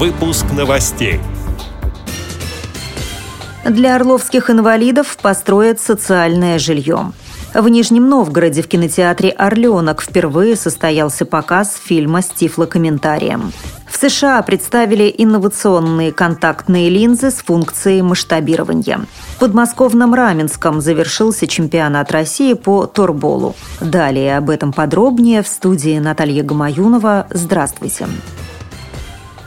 Выпуск новостей. Для орловских инвалидов построят социальное жилье. В Нижнем Новгороде в кинотеатре «Орленок» впервые состоялся показ фильма с тифлокомментарием. В США представили инновационные контактные линзы с функцией масштабирования. В подмосковном Раменском завершился чемпионат России по торболу. Далее об этом подробнее в студии Наталья Гамаюнова. Здравствуйте. Здравствуйте.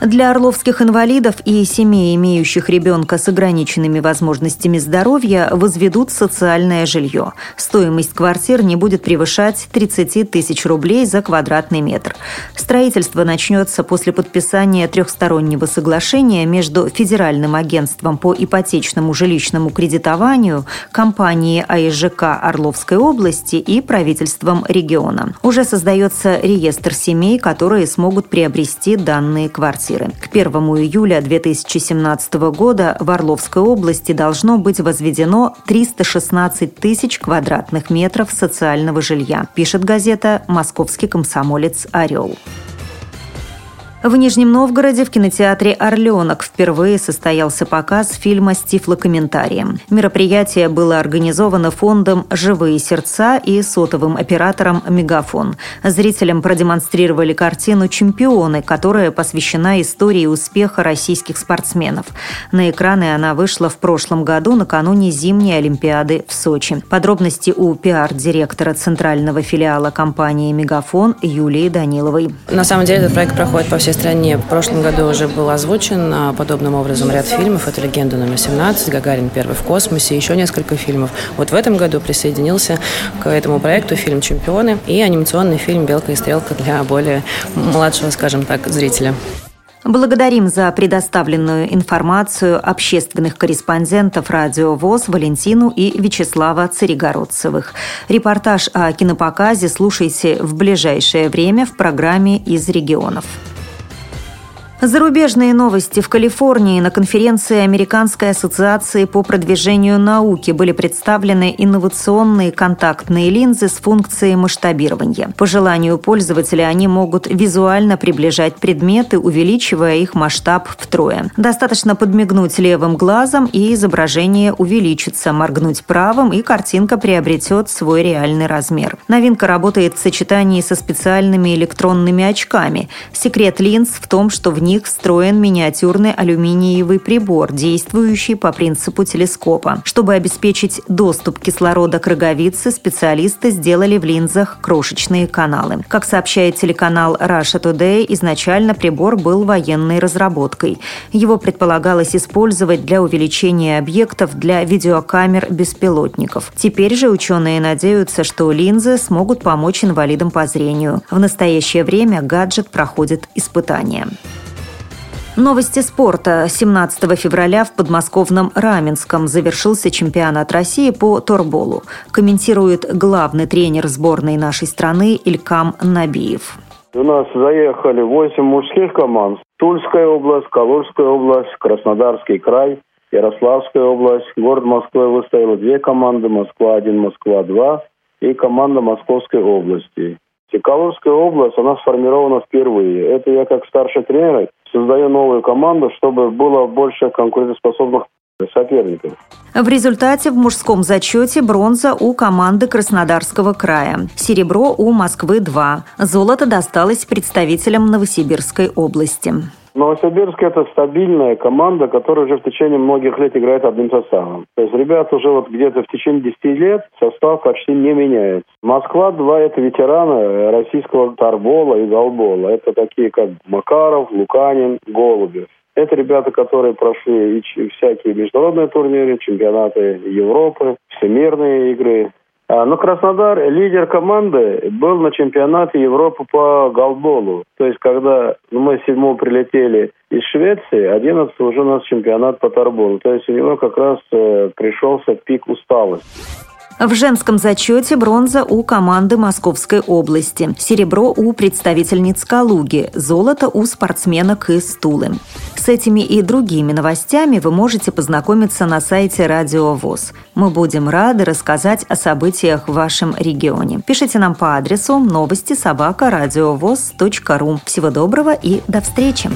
Для орловских инвалидов и семей, имеющих ребенка с ограниченными возможностями здоровья, возведут социальное жилье. Стоимость квартир не будет превышать 30 тысяч рублей за квадратный метр. Строительство начнется после подписания трехстороннего соглашения между Федеральным агентством по ипотечному жилищному кредитованию, компанией АИЖК Орловской области и правительством региона. Уже создается реестр семей, которые смогут приобрести данные квартиры квартиры. К 1 июля 2017 года в Орловской области должно быть возведено 316 тысяч квадратных метров социального жилья, пишет газета «Московский комсомолец «Орел». В Нижнем Новгороде в кинотеатре «Орленок» впервые состоялся показ фильма с тифлокомментарием. Мероприятие было организовано фондом «Живые сердца» и сотовым оператором «Мегафон». Зрителям продемонстрировали картину «Чемпионы», которая посвящена истории успеха российских спортсменов. На экраны она вышла в прошлом году накануне зимней Олимпиады в Сочи. Подробности у пиар-директора центрального филиала компании «Мегафон» Юлии Даниловой. На самом деле этот проект проходит по всей стране. В прошлом году уже был озвучен а, подобным образом ряд фильмов. Это «Легенда номер 17», «Гагарин первый в космосе», еще несколько фильмов. Вот в этом году присоединился к этому проекту фильм «Чемпионы» и анимационный фильм «Белка и стрелка» для более младшего, скажем так, зрителя. Благодарим за предоставленную информацию общественных корреспондентов радио ВОЗ Валентину и Вячеслава Царегородцевых. Репортаж о кинопоказе слушайте в ближайшее время в программе «Из регионов». Зарубежные новости. В Калифорнии на конференции Американской ассоциации по продвижению науки были представлены инновационные контактные линзы с функцией масштабирования. По желанию пользователя они могут визуально приближать предметы, увеличивая их масштаб втрое. Достаточно подмигнуть левым глазом, и изображение увеличится, моргнуть правым, и картинка приобретет свой реальный размер. Новинка работает в сочетании со специальными электронными очками. Секрет линз в том, что в них них встроен миниатюрный алюминиевый прибор, действующий по принципу телескопа. Чтобы обеспечить доступ кислорода к роговице, специалисты сделали в линзах крошечные каналы. Как сообщает телеканал Russia Today, изначально прибор был военной разработкой. Его предполагалось использовать для увеличения объектов для видеокамер беспилотников. Теперь же ученые надеются, что линзы смогут помочь инвалидам по зрению. В настоящее время гаджет проходит испытания. Новости спорта. 17 февраля в подмосковном Раменском завершился чемпионат России по торболу. Комментирует главный тренер сборной нашей страны Илькам Набиев. У нас заехали 8 мужских команд. Тульская область, Калужская область, Краснодарский край, Ярославская область. Город Москвы выставила две команды. Москва-1, Москва-2 и команда Московской области. И Калужская область, она сформирована впервые. Это я как старший тренер создаю новую команду, чтобы было больше конкурентоспособных соперников. В результате в мужском зачете бронза у команды Краснодарского края, серебро у Москвы-2, золото досталось представителям Новосибирской области. Новосибирск – это стабильная команда, которая уже в течение многих лет играет одним составом. То есть ребята уже вот где-то в течение 10 лет состав почти не меняется. Москва-2 – это ветераны российского тарбола и голбола. Это такие как Макаров, Луканин, Голубев. Это ребята, которые прошли всякие международные турниры, чемпионаты Европы, всемирные игры. А, но Краснодар, лидер команды, был на чемпионате Европы по голболу. То есть, когда мы 7 прилетели из Швеции, 11 уже у нас чемпионат по торболу. То есть, у него как раз э, пришелся пик усталости. В женском зачете бронза у команды Московской области, серебро у представительниц Калуги, золото у спортсменок из Тулы. С этими и другими новостями вы можете познакомиться на сайте Радио ВОЗ. Мы будем рады рассказать о событиях в вашем регионе. Пишите нам по адресу новости собака ру. Всего доброго и до встречи!